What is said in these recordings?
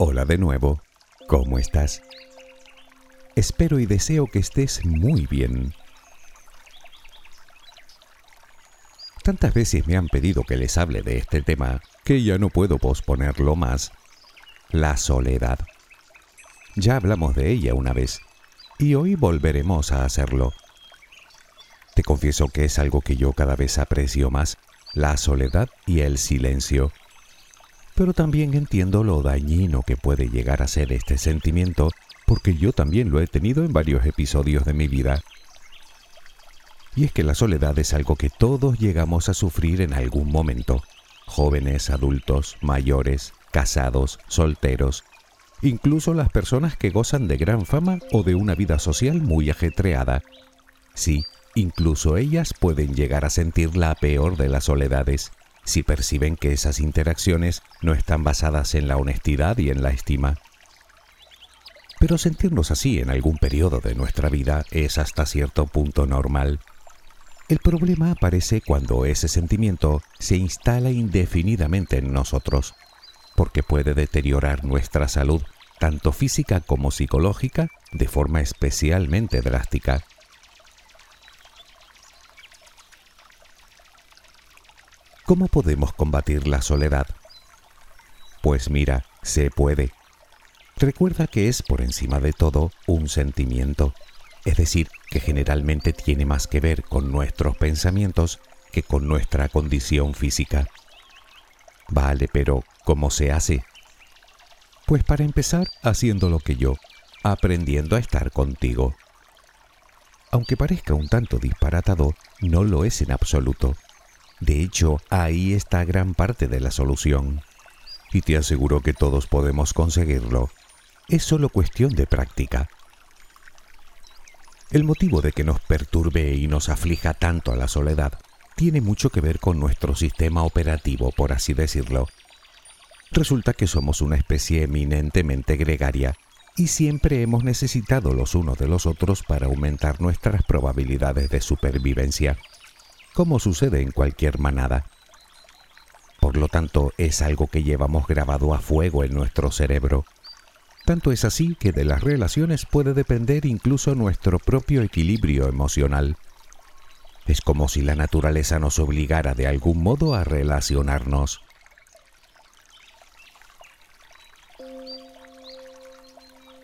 Hola de nuevo, ¿cómo estás? Espero y deseo que estés muy bien. Tantas veces me han pedido que les hable de este tema que ya no puedo posponerlo más. La soledad. Ya hablamos de ella una vez y hoy volveremos a hacerlo. Te confieso que es algo que yo cada vez aprecio más, la soledad y el silencio pero también entiendo lo dañino que puede llegar a ser este sentimiento, porque yo también lo he tenido en varios episodios de mi vida. Y es que la soledad es algo que todos llegamos a sufrir en algún momento, jóvenes, adultos, mayores, casados, solteros, incluso las personas que gozan de gran fama o de una vida social muy ajetreada. Sí, incluso ellas pueden llegar a sentir la peor de las soledades si perciben que esas interacciones no están basadas en la honestidad y en la estima. Pero sentirnos así en algún periodo de nuestra vida es hasta cierto punto normal. El problema aparece cuando ese sentimiento se instala indefinidamente en nosotros, porque puede deteriorar nuestra salud, tanto física como psicológica, de forma especialmente drástica. ¿Cómo podemos combatir la soledad? Pues mira, se puede. Recuerda que es por encima de todo un sentimiento, es decir, que generalmente tiene más que ver con nuestros pensamientos que con nuestra condición física. Vale, pero ¿cómo se hace? Pues para empezar, haciendo lo que yo, aprendiendo a estar contigo. Aunque parezca un tanto disparatado, no lo es en absoluto. De hecho, ahí está gran parte de la solución. Y te aseguro que todos podemos conseguirlo. Es solo cuestión de práctica. El motivo de que nos perturbe y nos aflija tanto a la soledad tiene mucho que ver con nuestro sistema operativo, por así decirlo. Resulta que somos una especie eminentemente gregaria y siempre hemos necesitado los unos de los otros para aumentar nuestras probabilidades de supervivencia como sucede en cualquier manada. Por lo tanto, es algo que llevamos grabado a fuego en nuestro cerebro. Tanto es así que de las relaciones puede depender incluso nuestro propio equilibrio emocional. Es como si la naturaleza nos obligara de algún modo a relacionarnos.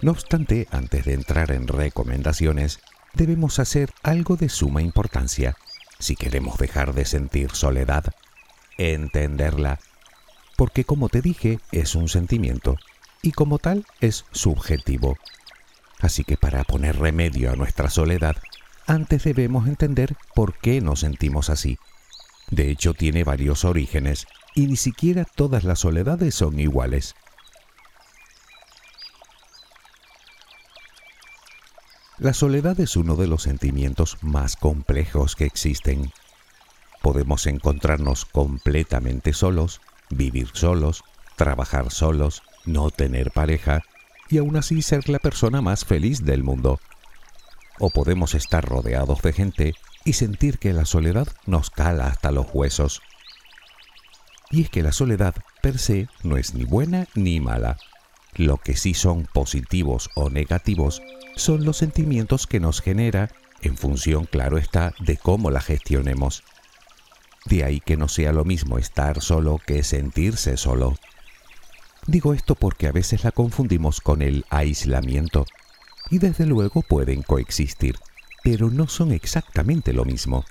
No obstante, antes de entrar en recomendaciones, debemos hacer algo de suma importancia si queremos dejar de sentir soledad, entenderla, porque como te dije, es un sentimiento y como tal es subjetivo. Así que para poner remedio a nuestra soledad, antes debemos entender por qué nos sentimos así. De hecho, tiene varios orígenes y ni siquiera todas las soledades son iguales. La soledad es uno de los sentimientos más complejos que existen. Podemos encontrarnos completamente solos, vivir solos, trabajar solos, no tener pareja y aún así ser la persona más feliz del mundo. O podemos estar rodeados de gente y sentir que la soledad nos cala hasta los huesos. Y es que la soledad per se no es ni buena ni mala. Lo que sí son positivos o negativos son los sentimientos que nos genera en función, claro está, de cómo la gestionemos. De ahí que no sea lo mismo estar solo que sentirse solo. Digo esto porque a veces la confundimos con el aislamiento, y desde luego pueden coexistir, pero no son exactamente lo mismo.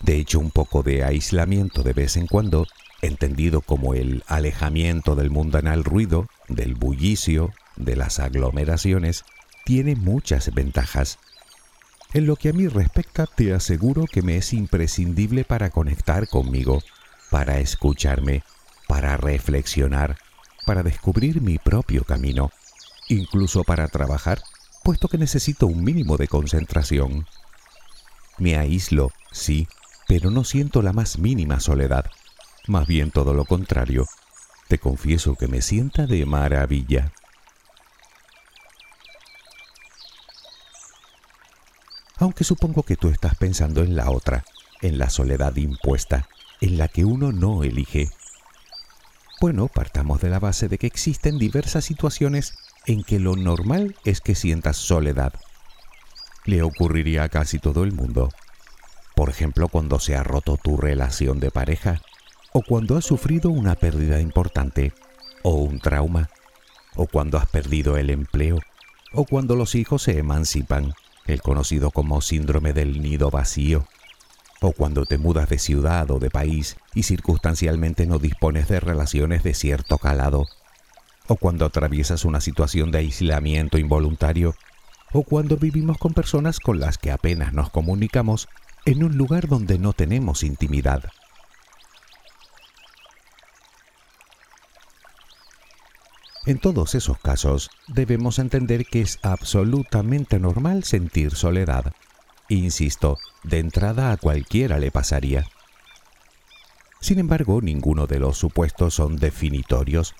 De hecho, un poco de aislamiento de vez en cuando, entendido como el alejamiento del mundanal ruido, del bullicio, de las aglomeraciones, tiene muchas ventajas. En lo que a mí respecta, te aseguro que me es imprescindible para conectar conmigo, para escucharme, para reflexionar, para descubrir mi propio camino, incluso para trabajar, puesto que necesito un mínimo de concentración. Me aíslo, sí, pero no siento la más mínima soledad, más bien todo lo contrario. Te confieso que me sienta de maravilla. Aunque supongo que tú estás pensando en la otra, en la soledad impuesta, en la que uno no elige. Bueno, partamos de la base de que existen diversas situaciones en que lo normal es que sientas soledad. Le ocurriría a casi todo el mundo. Por ejemplo, cuando se ha roto tu relación de pareja, o cuando has sufrido una pérdida importante, o un trauma, o cuando has perdido el empleo, o cuando los hijos se emancipan, el conocido como síndrome del nido vacío, o cuando te mudas de ciudad o de país y circunstancialmente no dispones de relaciones de cierto calado, o cuando atraviesas una situación de aislamiento involuntario, o cuando vivimos con personas con las que apenas nos comunicamos en un lugar donde no tenemos intimidad. En todos esos casos debemos entender que es absolutamente normal sentir soledad. Insisto, de entrada a cualquiera le pasaría. Sin embargo, ninguno de los supuestos son definitorios,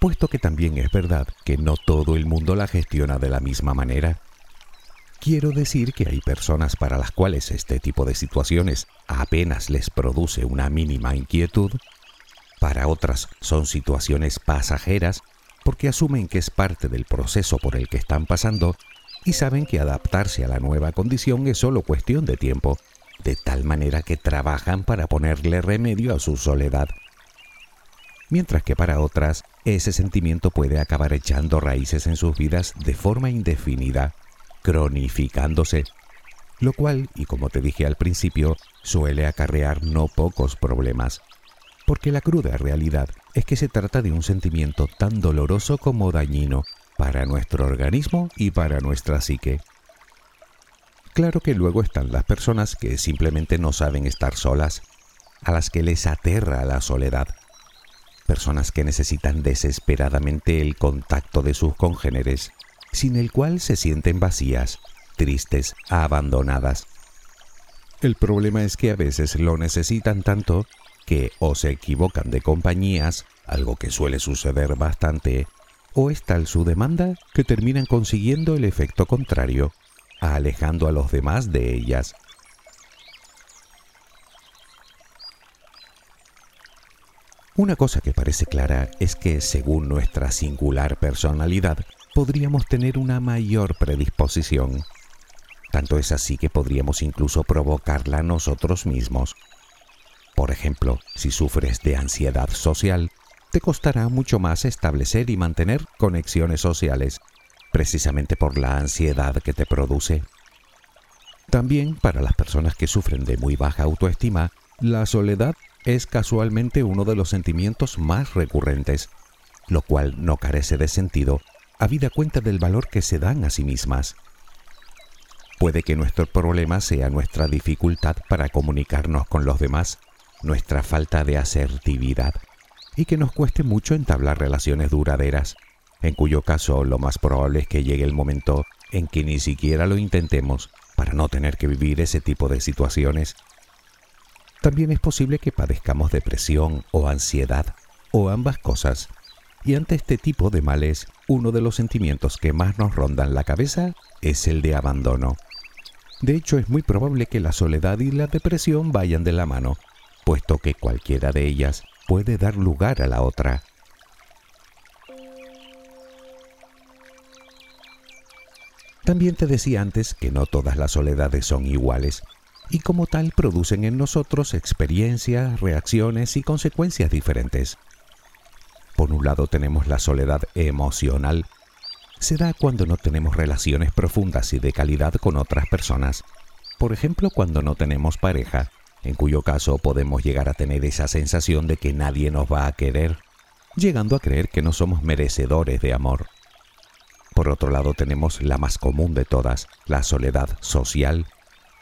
puesto que también es verdad que no todo el mundo la gestiona de la misma manera. Quiero decir que hay personas para las cuales este tipo de situaciones apenas les produce una mínima inquietud, para otras son situaciones pasajeras porque asumen que es parte del proceso por el que están pasando y saben que adaptarse a la nueva condición es solo cuestión de tiempo, de tal manera que trabajan para ponerle remedio a su soledad. Mientras que para otras, ese sentimiento puede acabar echando raíces en sus vidas de forma indefinida, cronificándose, lo cual, y como te dije al principio, suele acarrear no pocos problemas porque la cruda realidad es que se trata de un sentimiento tan doloroso como dañino para nuestro organismo y para nuestra psique. Claro que luego están las personas que simplemente no saben estar solas, a las que les aterra la soledad, personas que necesitan desesperadamente el contacto de sus congéneres, sin el cual se sienten vacías, tristes, abandonadas. El problema es que a veces lo necesitan tanto que o se equivocan de compañías, algo que suele suceder bastante, o es tal su demanda que terminan consiguiendo el efecto contrario, alejando a los demás de ellas. Una cosa que parece clara es que según nuestra singular personalidad podríamos tener una mayor predisposición. Tanto es así que podríamos incluso provocarla nosotros mismos. Por ejemplo, si sufres de ansiedad social, te costará mucho más establecer y mantener conexiones sociales, precisamente por la ansiedad que te produce. También para las personas que sufren de muy baja autoestima, la soledad es casualmente uno de los sentimientos más recurrentes, lo cual no carece de sentido, habida cuenta del valor que se dan a sí mismas. Puede que nuestro problema sea nuestra dificultad para comunicarnos con los demás, nuestra falta de asertividad y que nos cueste mucho entablar relaciones duraderas, en cuyo caso lo más probable es que llegue el momento en que ni siquiera lo intentemos para no tener que vivir ese tipo de situaciones. También es posible que padezcamos depresión o ansiedad o ambas cosas. Y ante este tipo de males, uno de los sentimientos que más nos rondan la cabeza es el de abandono. De hecho, es muy probable que la soledad y la depresión vayan de la mano, puesto que cualquiera de ellas puede dar lugar a la otra. También te decía antes que no todas las soledades son iguales y como tal producen en nosotros experiencias, reacciones y consecuencias diferentes. Por un lado tenemos la soledad emocional. Se da cuando no tenemos relaciones profundas y de calidad con otras personas. Por ejemplo, cuando no tenemos pareja en cuyo caso podemos llegar a tener esa sensación de que nadie nos va a querer, llegando a creer que no somos merecedores de amor. Por otro lado tenemos la más común de todas, la soledad social,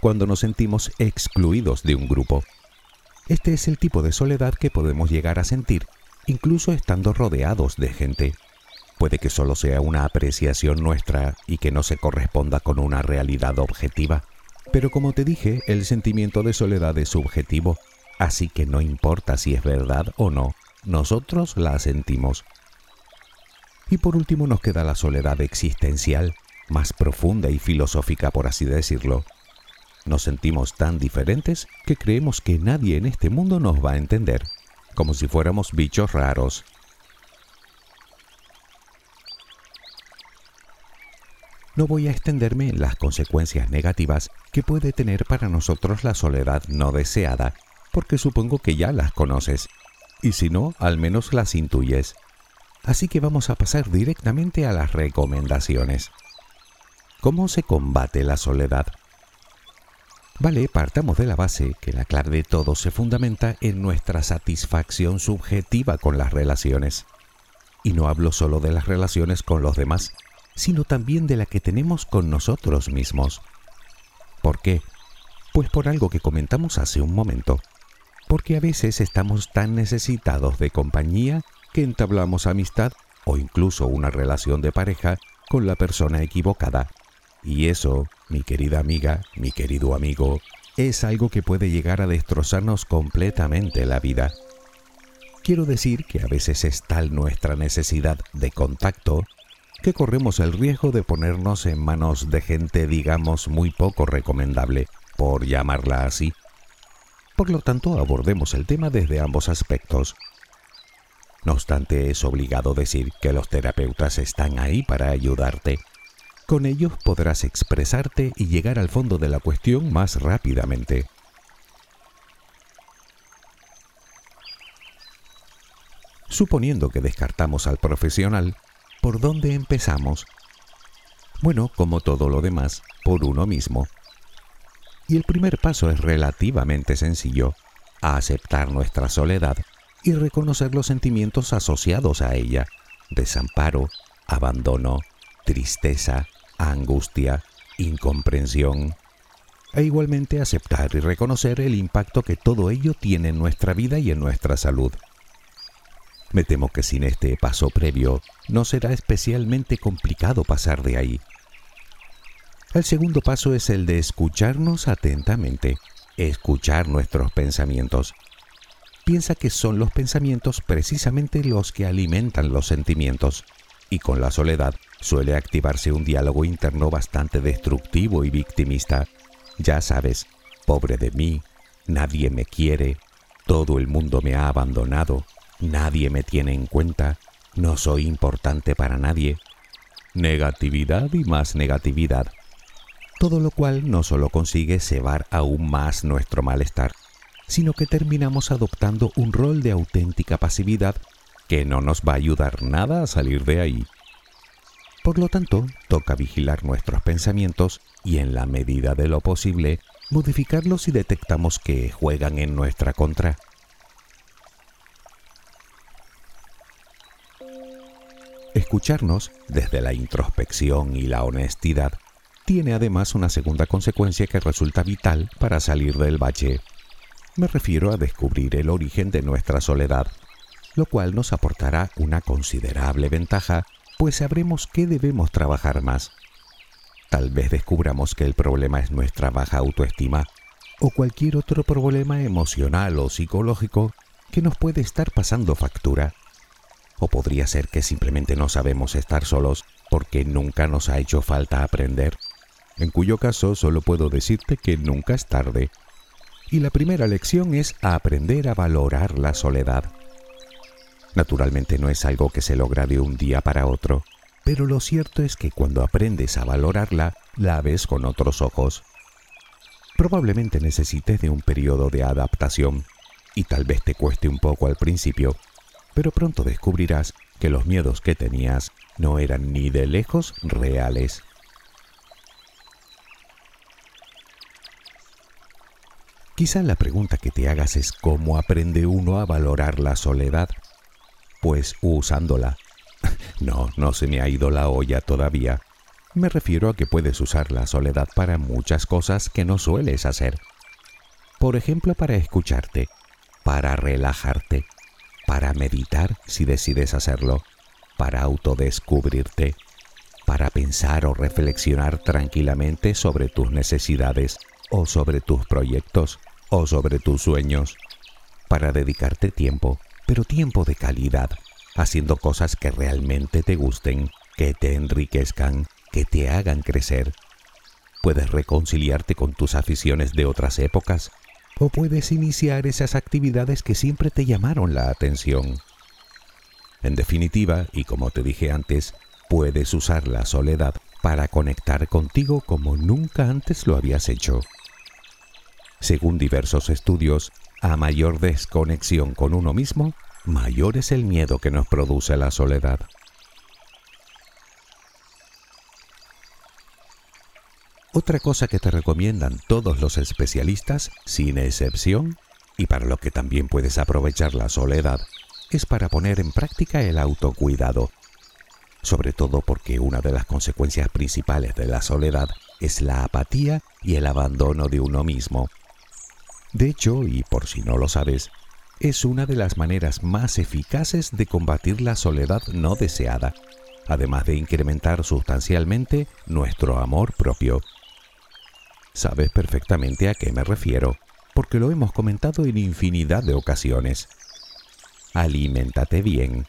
cuando nos sentimos excluidos de un grupo. Este es el tipo de soledad que podemos llegar a sentir, incluso estando rodeados de gente. Puede que solo sea una apreciación nuestra y que no se corresponda con una realidad objetiva. Pero como te dije, el sentimiento de soledad es subjetivo, así que no importa si es verdad o no, nosotros la sentimos. Y por último nos queda la soledad existencial, más profunda y filosófica por así decirlo. Nos sentimos tan diferentes que creemos que nadie en este mundo nos va a entender, como si fuéramos bichos raros. No voy a extenderme en las consecuencias negativas que puede tener para nosotros la soledad no deseada, porque supongo que ya las conoces, y si no, al menos las intuyes. Así que vamos a pasar directamente a las recomendaciones. ¿Cómo se combate la soledad? Vale, partamos de la base que la clave de todo se fundamenta en nuestra satisfacción subjetiva con las relaciones. Y no hablo solo de las relaciones con los demás, sino también de la que tenemos con nosotros mismos. ¿Por qué? Pues por algo que comentamos hace un momento. Porque a veces estamos tan necesitados de compañía que entablamos amistad o incluso una relación de pareja con la persona equivocada. Y eso, mi querida amiga, mi querido amigo, es algo que puede llegar a destrozarnos completamente la vida. Quiero decir que a veces es tal nuestra necesidad de contacto corremos el riesgo de ponernos en manos de gente, digamos, muy poco recomendable, por llamarla así. Por lo tanto, abordemos el tema desde ambos aspectos. No obstante, es obligado decir que los terapeutas están ahí para ayudarte. Con ellos podrás expresarte y llegar al fondo de la cuestión más rápidamente. Suponiendo que descartamos al profesional, ¿por dónde empezamos? Bueno, como todo lo demás, por uno mismo. Y el primer paso es relativamente sencillo, a aceptar nuestra soledad y reconocer los sentimientos asociados a ella, desamparo, abandono, tristeza, angustia, incomprensión, e igualmente aceptar y reconocer el impacto que todo ello tiene en nuestra vida y en nuestra salud. Me temo que sin este paso previo no será especialmente complicado pasar de ahí. El segundo paso es el de escucharnos atentamente, escuchar nuestros pensamientos. Piensa que son los pensamientos precisamente los que alimentan los sentimientos, y con la soledad suele activarse un diálogo interno bastante destructivo y victimista. Ya sabes, pobre de mí, nadie me quiere, todo el mundo me ha abandonado, nadie me tiene en cuenta, no soy importante para nadie. Negatividad y más negatividad. Todo lo cual no solo consigue cebar aún más nuestro malestar, sino que terminamos adoptando un rol de auténtica pasividad que no nos va a ayudar nada a salir de ahí. Por lo tanto, toca vigilar nuestros pensamientos y en la medida de lo posible, modificarlos si detectamos que juegan en nuestra contra. Escucharnos desde la introspección y la honestidad tiene además una segunda consecuencia que resulta vital para salir del bache. Me refiero a descubrir el origen de nuestra soledad, lo cual nos aportará una considerable ventaja, pues sabremos que debemos trabajar más. Tal vez descubramos que el problema es nuestra baja autoestima o cualquier otro problema emocional o psicológico que nos puede estar pasando factura. O podría ser que simplemente no sabemos estar solos porque nunca nos ha hecho falta aprender, en cuyo caso solo puedo decirte que nunca es tarde. Y la primera lección es aprender a valorar la soledad. Naturalmente no es algo que se logra de un día para otro, pero lo cierto es que cuando aprendes a valorarla, la ves con otros ojos. Probablemente necesites de un periodo de adaptación, y tal vez te cueste un poco al principio, pero pronto descubrirás que los miedos que tenías no eran ni de lejos reales. Quizá la pregunta que te hagas es cómo aprende uno a valorar la soledad. Pues usándola, No, no se me ha ido la olla todavía. Me refiero a que puedes usar la soledad para muchas cosas que no sueles hacer. Por ejemplo, para escucharte, para relajarte, para meditar si decides hacerlo, para autodescubrirte, para pensar o reflexionar tranquilamente sobre tus necesidades o sobre tus proyectos o sobre tus sueños, para dedicarte tiempo, pero tiempo de calidad, haciendo cosas que realmente te gusten, que te enriquezcan, que te hagan crecer. Puedes reconciliarte con tus aficiones de otras épocas o puedes iniciar esas actividades que siempre te llamaron la atención. En definitiva, y como te dije antes, puedes usar la soledad para conectar contigo como nunca antes lo habías hecho. Según diversos estudios, a mayor desconexión con uno mismo, mayor es el miedo que nos produce la soledad. Otra cosa que te recomiendan todos los especialistas, sin excepción, y para lo que también puedes aprovechar la soledad, es para poner en práctica el autocuidado, sobre todo porque una de las consecuencias principales de la soledad es la apatía y el abandono de uno mismo. De hecho, y por si no lo sabes, es una de las maneras más eficaces de combatir la soledad no deseada, además de incrementar sustancialmente nuestro amor propio. Sabes perfectamente a qué me refiero, porque lo hemos comentado en infinidad de ocasiones. Aliméntate bien.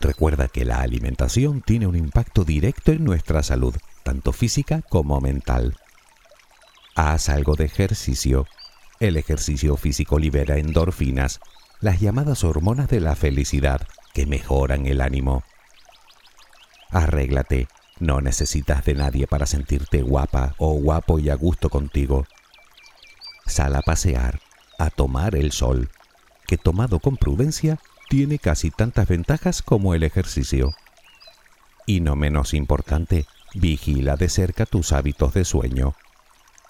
Recuerda que la alimentación tiene un impacto directo en nuestra salud, tanto física como mental. Haz algo de ejercicio. El ejercicio físico libera endorfinas, las llamadas hormonas de la felicidad, que mejoran el ánimo. Arréglate, no necesitas de nadie para sentirte guapa o guapo y a gusto contigo. Sal a pasear, a tomar el sol, que tomado con prudencia tiene casi tantas ventajas como el ejercicio. Y no menos importante, vigila de cerca tus hábitos de sueño.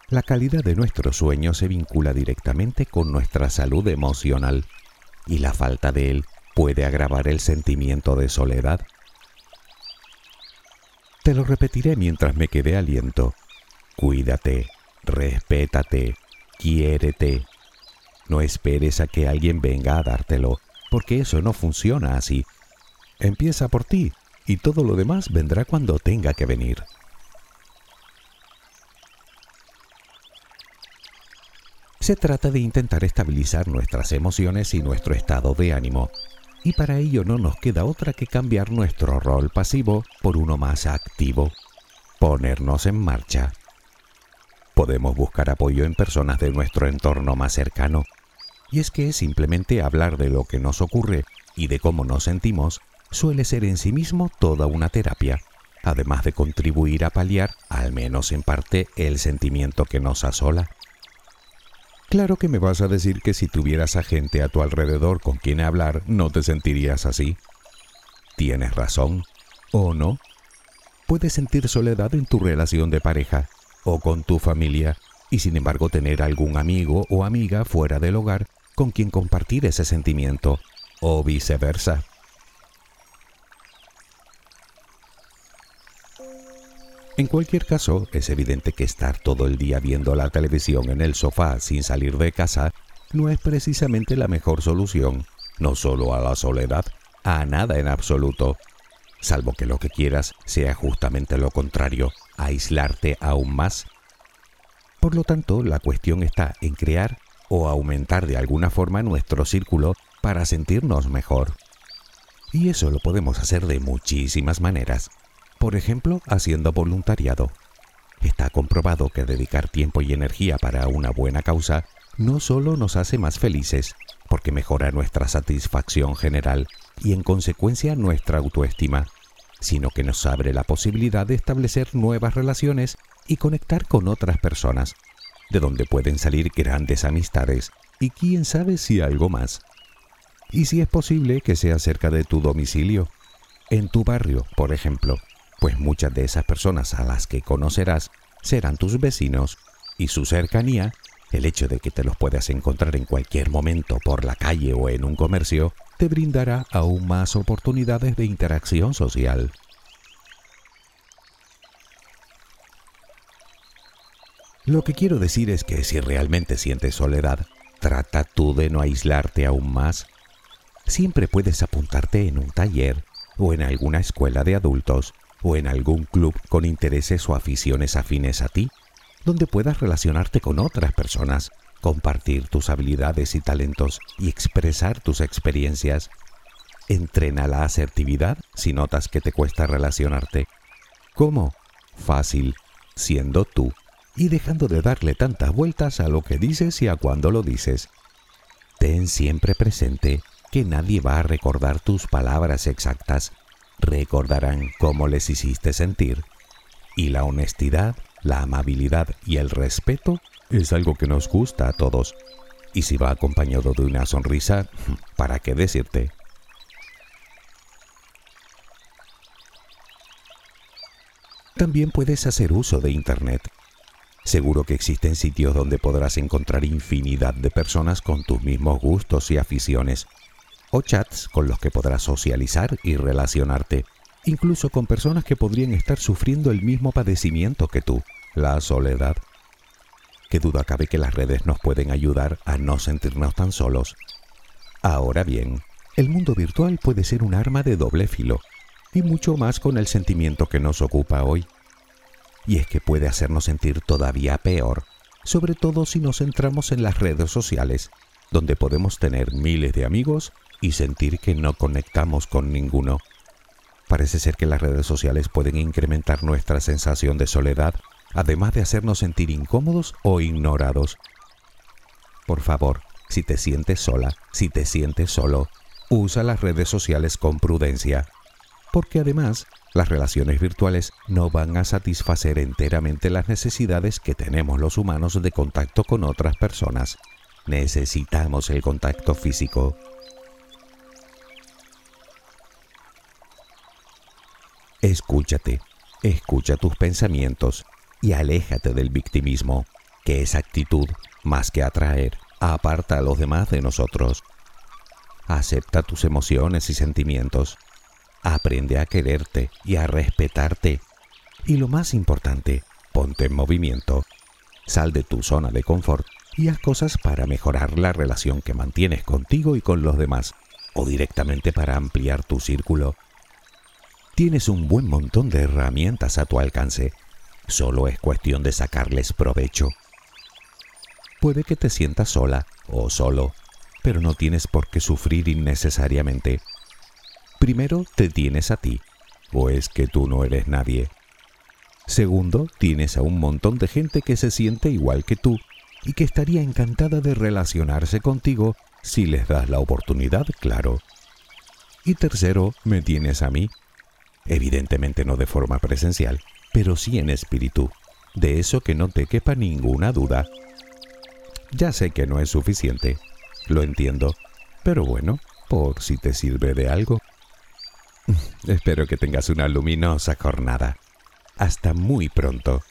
La calidad de nuestro sueño se vincula directamente con nuestra salud emocional, y la falta de él puede agravar el sentimiento de soledad te lo repetiré mientras me quede aliento. Cuídate, respétate, quiérete. No esperes a que alguien venga a dártelo, porque eso no funciona así. Empieza por ti y todo lo demás vendrá cuando tenga que venir. Se trata de intentar estabilizar nuestras emociones y nuestro estado de ánimo y para ello no nos queda otra que cambiar nuestro rol pasivo por uno más activo, ponernos en marcha. Podemos buscar apoyo en personas de nuestro entorno más cercano, y es que simplemente hablar de lo que nos ocurre y de cómo nos sentimos suele ser en sí mismo toda una terapia, además de contribuir a paliar, al menos en parte, el sentimiento que nos asola. Claro que me vas a decir que si tuvieras a gente a tu alrededor con quien hablar, no te sentirías así. Tienes razón, ¿o no? Puedes sentir soledad en tu relación de pareja o con tu familia y sin embargo tener algún amigo o amiga fuera del hogar con quien compartir ese sentimiento, o viceversa. En cualquier caso, es evidente que estar todo el día viendo la televisión en el sofá sin salir de casa no es precisamente la mejor solución, no solo a la soledad, a nada en absoluto, salvo que lo que quieras sea justamente lo contrario, aislarte aún más. Por lo tanto, la cuestión está en crear o aumentar de alguna forma nuestro círculo para sentirnos mejor. Y eso lo podemos hacer de muchísimas maneras por ejemplo, haciendo voluntariado. Está comprobado que dedicar tiempo y energía para una buena causa no solo nos hace más felices, porque mejora nuestra satisfacción general y en consecuencia nuestra autoestima, sino que nos abre la posibilidad de establecer nuevas relaciones y conectar con otras personas, de donde pueden salir grandes amistades y quién sabe si algo más. Y si es posible que sea cerca de tu domicilio, en tu barrio, por ejemplo pues muchas de esas personas a las que conocerás serán tus vecinos y su cercanía El hecho de que te los puedas encontrar en cualquier momento por la calle o en un comercio te brindará aún más oportunidades de interacción social. Lo que quiero decir es que si realmente sientes soledad, trata tú de no aislarte aún más. Siempre puedes apuntarte en un taller o en alguna escuela de adultos o en algún club con intereses o aficiones afines a ti, donde puedas relacionarte con otras personas, compartir tus habilidades y talentos y expresar tus experiencias. Entrena la asertividad si notas que te cuesta relacionarte. ¿Cómo? Fácil, siendo tú y dejando de darle tantas vueltas a lo que dices y a cuándo lo dices. Ten siempre presente que nadie va a recordar tus palabras exactas, recordarán cómo les hiciste sentir. Y la honestidad, la amabilidad y el respeto es algo que nos gusta a todos. Y si va acompañado de una sonrisa, ¿para qué decirte? También puedes hacer uso de Internet Seguro que existen sitios donde podrás encontrar infinidad de personas con tus mismos gustos y aficiones, o chats con los que podrás socializar y relacionarte, incluso con personas que podrían estar sufriendo el mismo padecimiento que tú, la soledad. Qué duda cabe que las redes nos pueden ayudar a no sentirnos tan solos. Ahora bien, el mundo virtual puede ser un arma de doble filo, y mucho más con el sentimiento que nos ocupa hoy y es que puede hacernos sentir todavía peor, sobre todo si nos centramos en las redes sociales, donde podemos tener miles de amigos y sentir que no conectamos con ninguno. Parece ser que las redes sociales pueden incrementar nuestra sensación de soledad, además de hacernos sentir incómodos o ignorados. Por favor, si te sientes sola, si te sientes solo, usa las redes sociales con prudencia, porque además las relaciones virtuales no van a satisfacer enteramente las necesidades que tenemos los humanos de contacto con otras personas. Necesitamos el contacto físico. Escúchate, escucha tus pensamientos y aléjate del victimismo, que es actitud más que atraer, aparta a los demás de nosotros. Acepta tus emociones y sentimientos Aprende a quererte y a respetarte. Y lo más importante, ponte en movimiento. Sal de tu zona de confort y haz cosas para mejorar la relación que mantienes contigo y con los demás, o directamente para ampliar tu círculo. Tienes un buen montón de herramientas a tu alcance. Solo es cuestión de sacarles provecho. Puede que te sientas sola o solo, pero no tienes por qué sufrir innecesariamente Primero, te tienes a ti, o es que tú no eres nadie. Segundo, tienes a un montón de gente que se siente igual que tú y que estaría encantada de relacionarse contigo si les das la oportunidad, claro. Y tercero, me tienes a mí. Evidentemente no de forma presencial, pero sí en espíritu. De eso que no te quepa ninguna duda. Ya sé que no es suficiente, lo entiendo, pero bueno, por si te sirve de algo. Espero que tengas una luminosa jornada. Hasta muy pronto.